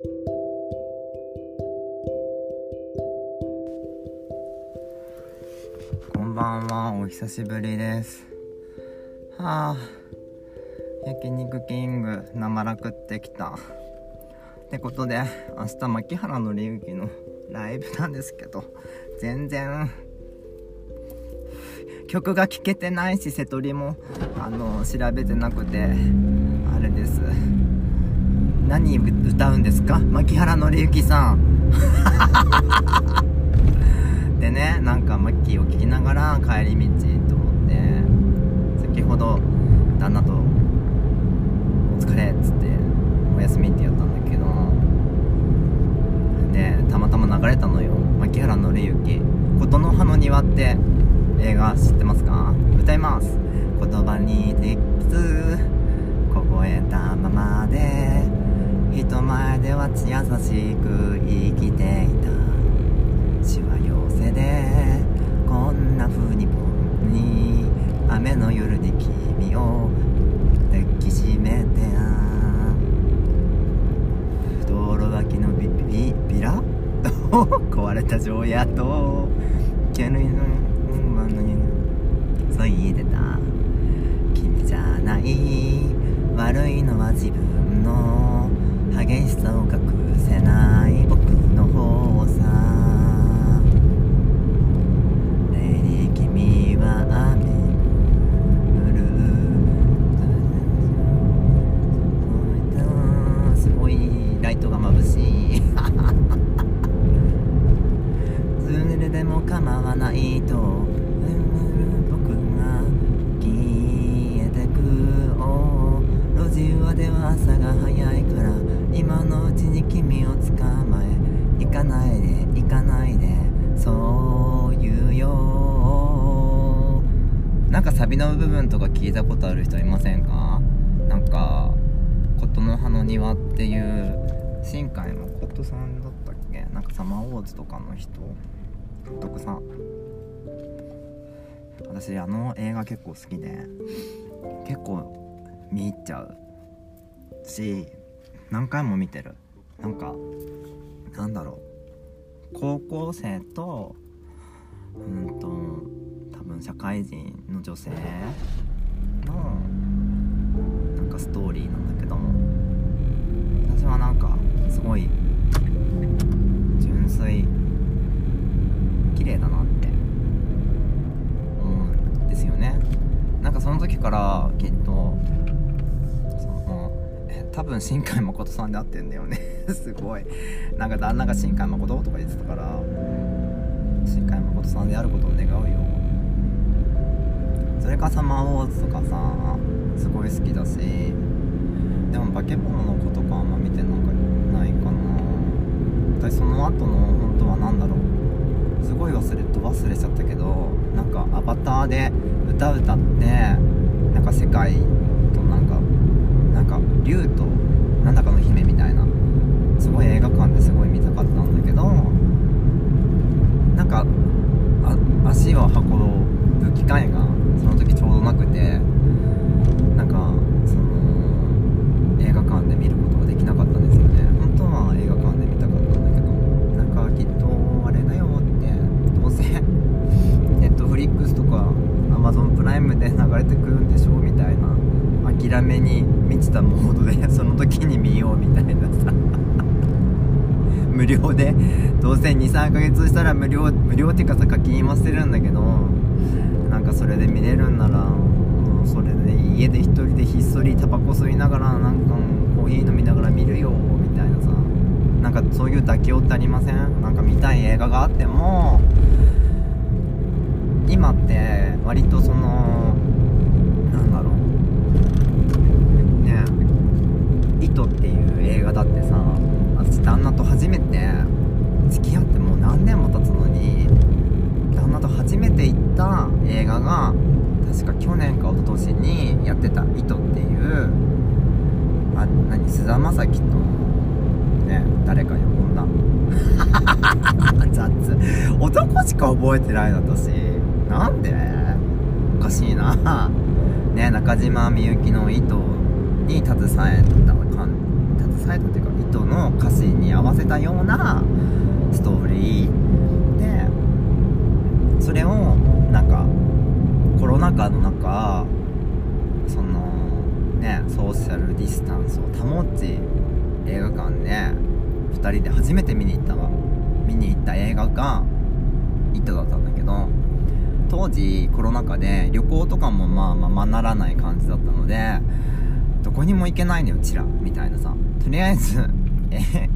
こんばんはお久しぶりです。はあ焼肉キング生ら食ってきた。ってことで明日牧原紀之のライブなんですけど全然曲が聴けてないし瀬戸りもあの調べてなくてあれです。何歌うんですか？牧原紀之さん。でねなんかマッキーを聴きながら帰り道と思って先ほど旦那と「お疲れ」っつって「おやすみ」ってやったんだけどでたまたま流れたのよ。牧原紀之「琴の葉の庭」って映画知ってますか？歌います言葉にできず凍えたままで人前では優しく生きていた。しわ寄せでこんな風に僕に雨の夜に君を抱きしめて道路脇のビビビラ？壊れた城屋と煙の馬のにそいでた。君じゃない。悪いのは自分の。激しさを隠せない。新海誠さんだったっけ？なんかサマーウォーズとかの人。監督さん。私あの映画結構好きで。結構見入っちゃうし何回も見てる。なんかなんだろう。高校生とうんと多分社会人の女性のなんかストーリーなんだけど私はなんかすごい純粋。綺麗だなって。思うん。ですよね。なんかその時からきっとその多分新海誠さんで会ってんだよね。すごい。なんか旦那が新海誠とか言ってたから新海誠さんであることを願うよ。それかサマーウォーズとかさすごい好きだし。でも化け物の子とかあんま見てなんかないかな私その後の本当は何だろう。すごい忘れと忘れちゃったけどなんかアバターで歌歌ってなんか世界となんかなんか竜となんだかの姫みたいなすごい映画館ですごい見たかったんだけどなんか足を運ぶ機会がその時ちょうどなくてなんかその映画館で見ることができなかったんですよね本当は映画館で見たかったんだけどなんかきっとあれだよってどうせネットフリックスとかアイムで流れてくるんでしょみたいな諦めに満ちたモードで その時に見ようみたいなさ。無料でどうせ23ヶ月したら無料無料っていうかさ課金はしてるんだけどなんかそれで見れるんならもうそれで家で一人でひっそりタバコ吸いながらなんかコーヒー飲みながら見るよみたいなさ。なんかそういう妥協ってありません？なんか見たい映画があっても今って割とそのなんだろう。ね「糸」っていう映画だってさ私旦那と初めて付き合ってもう何年も経つのに旦那と初めて行った映画が確か去年か一昨年にやってた「糸」っていうあ何菅田将暉とね誰か呼んだ。雑。男しか覚えてないの私なんで？おかしいな。ね中島みゆきの糸に携えたかん携えたっていうか糸の歌詞に合わせたようなストーリー。でそれをなんかコロナ禍の中そのねソーシャルディスタンスを保ち映画館で2人で初めて見に行った見に行った映画が「糸」だったんだけど当時コロナ禍で旅行とかもまあまあまならない感じだったのでどこにも行けないのようちらみたいなさ。とりあえず え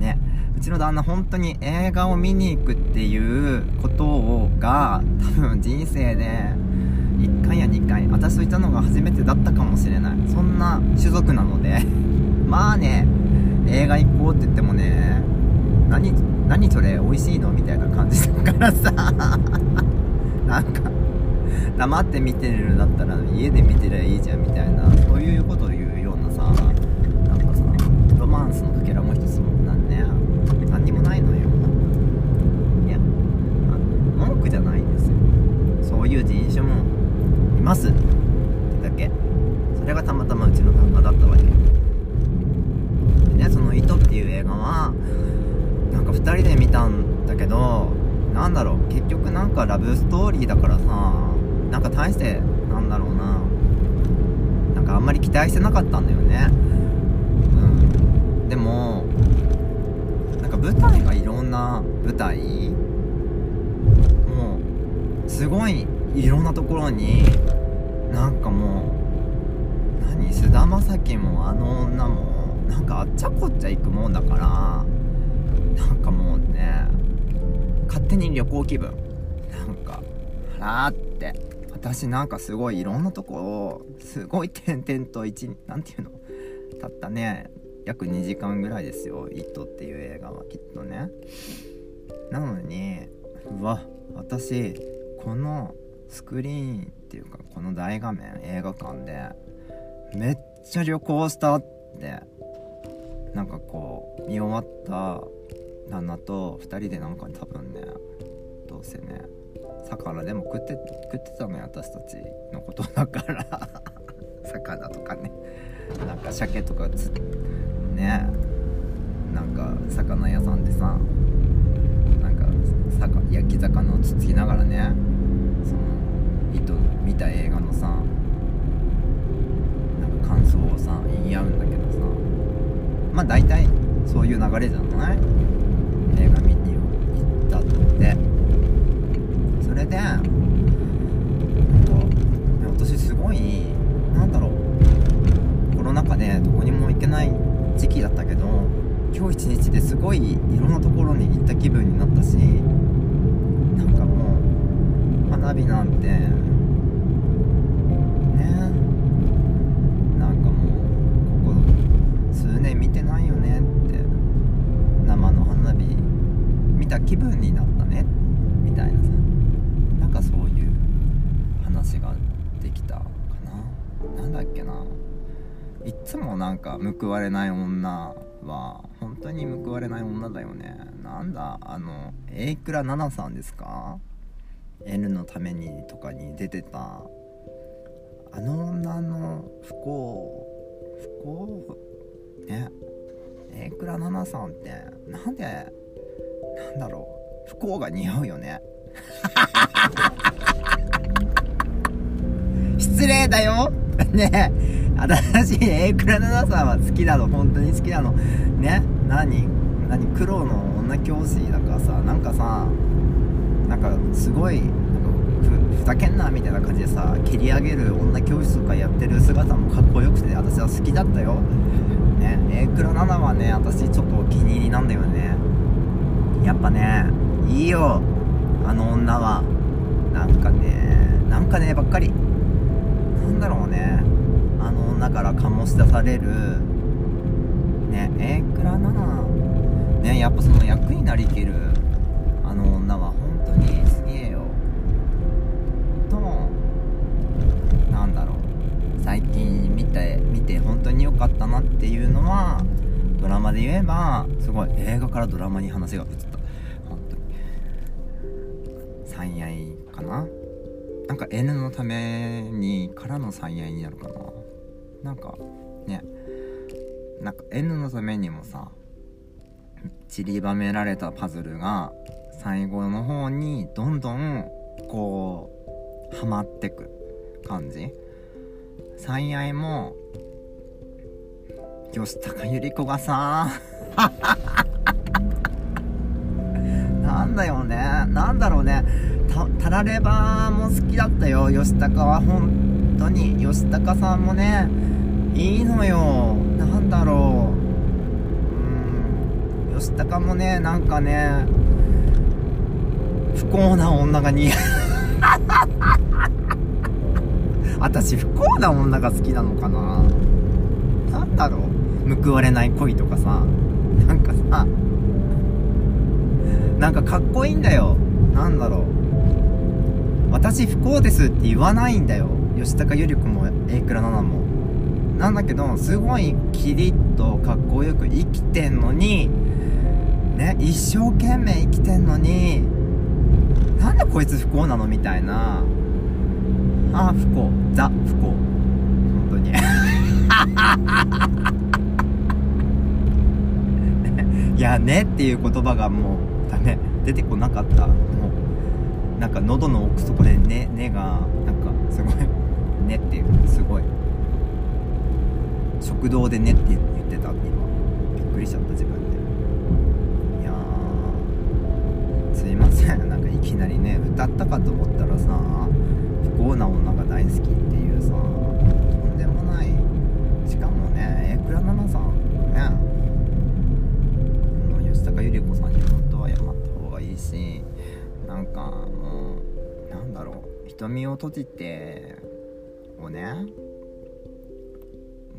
ねうちの旦那本当に映画を見に行くっていうことをが多分人生で1回や2回私といたのが初めてだったかもしれない。そんな種族なので。まあね映画行こうって言ってもね何何それ美味しいの？みたいな感じだからさ。なんか黙って見てるんだったら家で見てりゃいいじゃんみたいなそういうことを言うようなさなんかさロマンスのかけらも一つもなんね何にもないのよ。いや文句じゃないんですよ。そういう人種もいます。ってだけ。それがたまたまうちの旦那だったわけ。でねその「糸」っていう映画はなんか2人で見たんだけどなんだろう。結局なんかラブストーリーだからさなんか大してなんだろうな。なんかあんまり期待してなかったんだよね。うん。でもなんか舞台がいろんな舞台もうすごいいろんなところになんかもう何菅田将暉もあの女もなんかあっちゃこっちゃ行くもんだからなんかもうね勝手に旅行気分。なんかあーって。私なんかすごいいろんなとこをすごい点々と一何て言うの？たったね約2時間ぐらいですよ「イット!」っていう映画はきっとね。なのにうわ私このスクリーンっていうかこの大画面映画館でめっちゃ旅行したってなんかこう見終わった旦那と2人でなんか多分ねどうせね魚でも食って食ってたのよ私たちのことだから。魚とかね。なんか鮭とかつね。なんか魚屋さんでさなんか焼き魚をつつきながらねその糸見た映画のさなんか感想をさ言い合うんだけどさ。まあ大体そういう流れじゃない？映画見に行ったって。それでなんか私すごいなんだろう。コロナ禍でどこにも行けない時期だったけど今日一日ですごいいろんなところに行った気分になったしなんかもう花火なんていつもなんか報われない女は本当に報われない女だよね。なんだあの榮倉奈々さんですか？N のためにとかに出てた。あの女の不幸不幸ね榮倉奈々さんってなんでなんだろう？不幸が似合うよね。失礼だよ。ねえ。私榮倉奈々さんは好きなの本当に好きなの。ね？何？何？黒の女教師だからさなんかさなんかすごいなんかふざけんなみたいな感じでさ蹴り上げる女教師とかやってる姿もかっこよくて私は好きだったよ。ね？榮倉奈々はね私ちょっとお気に入りなんだよね。やっぱねいいよ。あの女は。なんかねなんかねばっかり。なんだろうね。あの女から醸し出されるねえいくらならねやっぱその役になりきるあの女は本当にすげえよ。となんだろう。最近見て見て本当に良かったなっていうのはドラマで言えばすごい映画からドラマに話が移った。本当に。最愛かな。なんか N のためにからの最愛になるかな。なんかね。なんか N のためにもさ散りばめられたパズルが最後の方にどんどんこうはまってく感じ。最愛も吉高由里子がさ なんだよね。なんだろうね。たタラレバも好きだったよ。吉高は本当に。吉高さんもねいいのよ。なんだろう。うん。吉高もねなんかね不幸な女が似合う。私不幸な女が好きなのかな。なんだろう。報われない恋とかさ。なんかさ。なんかかっこいいんだよ。なんだろう。私不幸ですって言わないんだよ。吉高由里子も榮倉奈々も。なんだけどすごいキリッとかっこよく生きてんのにね一生懸命生きてんのになんでこいつ不幸なのみたいな。ああ不幸。ザ不幸。本当に。いやねっていう言葉がもうダメ。出てこなかった。もうなんか喉の奥底でねねがなんかすごいねっていうすごい。食堂でねって言ってたって今びっくりしちゃった自分で。いやすいません。なんかいきなりね歌ったかと思ったらさ不幸な女が大好きっていうさとんでもない。しかもね榮倉奈々さんねあの吉高由里子さんに本当は謝った方がいいしなんかもうなんだろう。瞳を閉じてをね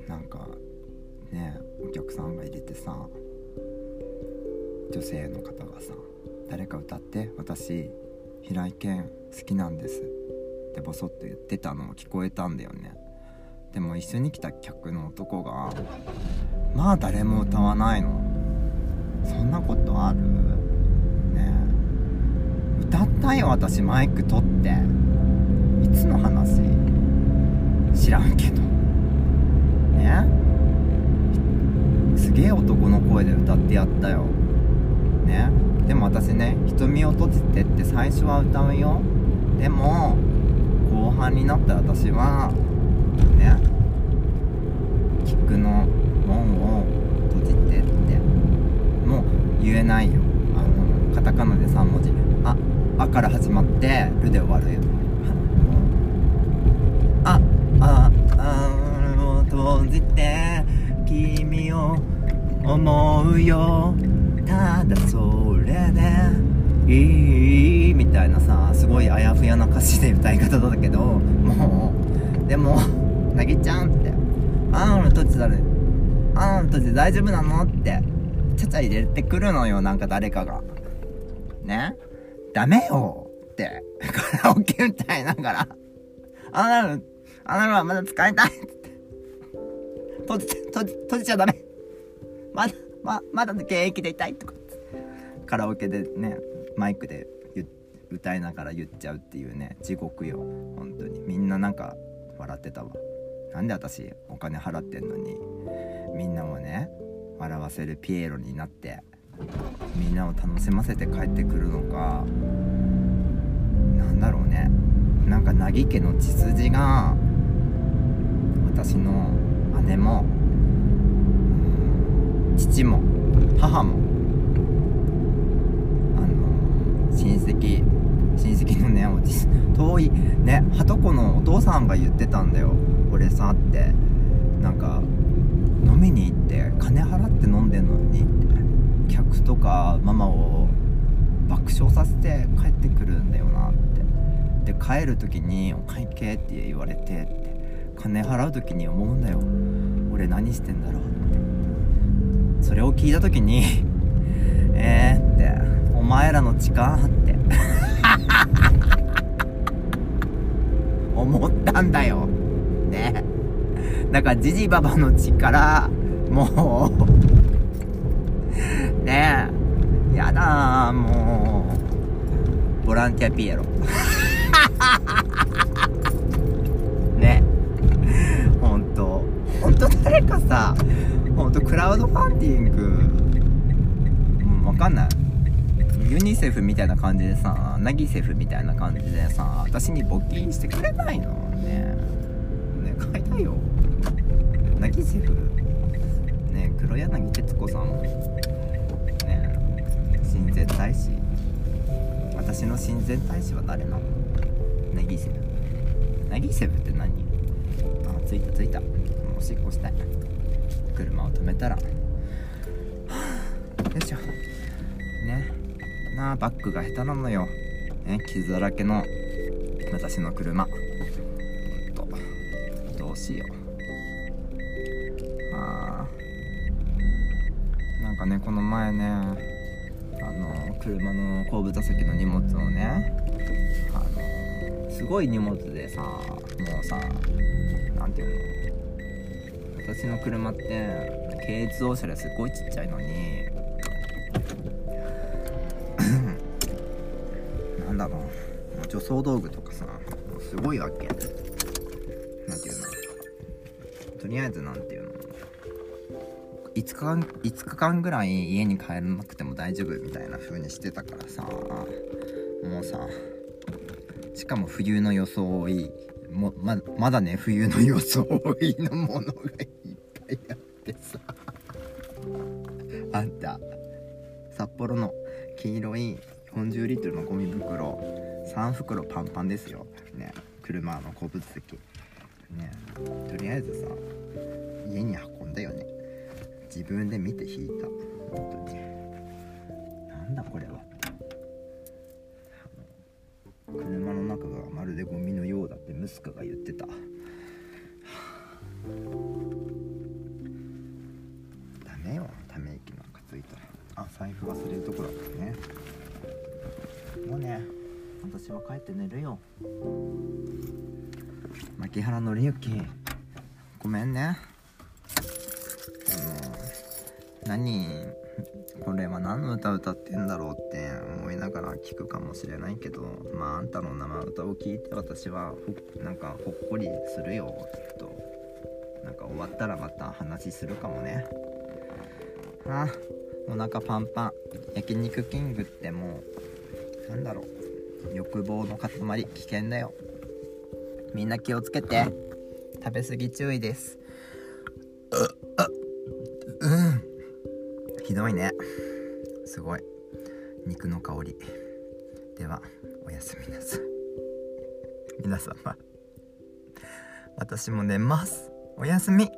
なんかねお客さんが入れてさ女性の方がさ「誰か歌って私平井堅好きなんです」ってボソッと言ってたのを聞こえたんだよね。でも一緒に来た客の男が「まあ誰も歌わないの。そんなことある?」ね。え歌ったよ私マイク取って。いつの話知らんけどねすげえ男の声で歌ってやったよ。ね。でも私ね「瞳を閉じて」って最初は歌うよ。でも後半になった私はね。菊の門を閉じてってもう言えないよ。あのカタカナで3文字「あ」あから始まって「る」で終わるよ。あああ閉じて君を思うよ。ただそれでいいみたいなさすごいあやふやな歌詞で歌い方だけどもうでも「なぎちゃん」って「あん閉じたらあん閉じて大丈夫なの?」ってちゃちゃ入れてくるのよなんか誰かが。ね？ダメよって。カラオケ歌いながら「あなるあなるはまだ使いたい」って。閉じ閉じ閉じちゃダメ。まだままだ現役でいたいとかカラオケでねマイクで歌いながら言っちゃうっていうね地獄よ本当に。みんななんか笑ってたわ。なんで私お金払ってんのに。みんなをね笑わせるピエロになってみんなを楽しませて帰ってくるのか。なんだろうね。なんか凪家の血筋が私の姉も父も母もあの親戚親戚のねおじ 遠いねはとこのお父さんが言ってたんだよ。俺さって。なんか飲みに行って金払って飲んでんのに客とかママを爆笑させて帰ってくるんだよなって。で帰る時に「お会計」って言われてって。金払う時に思うんだよ。俺何してんだろうって。それを聞いた時に「えー」って「お前らの血か?」って 思ったんだよ。ね。だからジジババの血からもう ね。えやだもう。ボランティアピエロね。本当。本当誰かさ本当クラウドファンディング。うん分かんない。ユニセフみたいな感じでさナギセフみたいな感じでさ私に募金してくれないの？ね。ね買いたいよ。ナギセフ。ね黒柳徹子さん。もね親善大使。私の親善大使は誰なの？ナギセフ。ナギセフって何？あ着いた着いた。おしっこしたい。車を止めたら。はあよいしょ。ね。なあバックが下手なのよ、ね、傷だらけの私の車。と。どうしよう。あー。なんかねこの前ねあの車の後部座席の荷物をねあのすごい荷物でさもうさなんていうの私の車って軽自動車ですごいちっちゃいのに なんだろう。除草道具とかさすごいわけ。なんていうの。とりあえずなんていうの。5日間5日間ぐらい家に帰らなくても大丈夫みたいな風にしてたからさ。もうさしかも冬の装いもままだね冬の装いのものがいっぱいあってさ。あんた札幌の黄色い40リットルのゴミ袋3袋パンパンですよ。ね車の後部座席。ねとりあえずさ家に運んだよね。自分で見て引いた。本当に。なんだこれは車の中がまるでゴミのようだってムスカが言ってた。私は帰って寝るよ。牧原紀之。ごめんね。あの何これは何の歌歌ってんだろうって思いながら聞くかもしれないけどまああんたの生歌を聴いて私はなんかほっこりするよきっと。なんか終わったらまた話するかもね。あお腹パンパン。焼肉キングってもうなんだろう。欲望の塊危険だよ。みんな気をつけて。食べ過ぎ注意です。ううん。ひどいね。すごい。肉の香り。ではおやすみなさい。皆様。私も寝ます。おやすみ。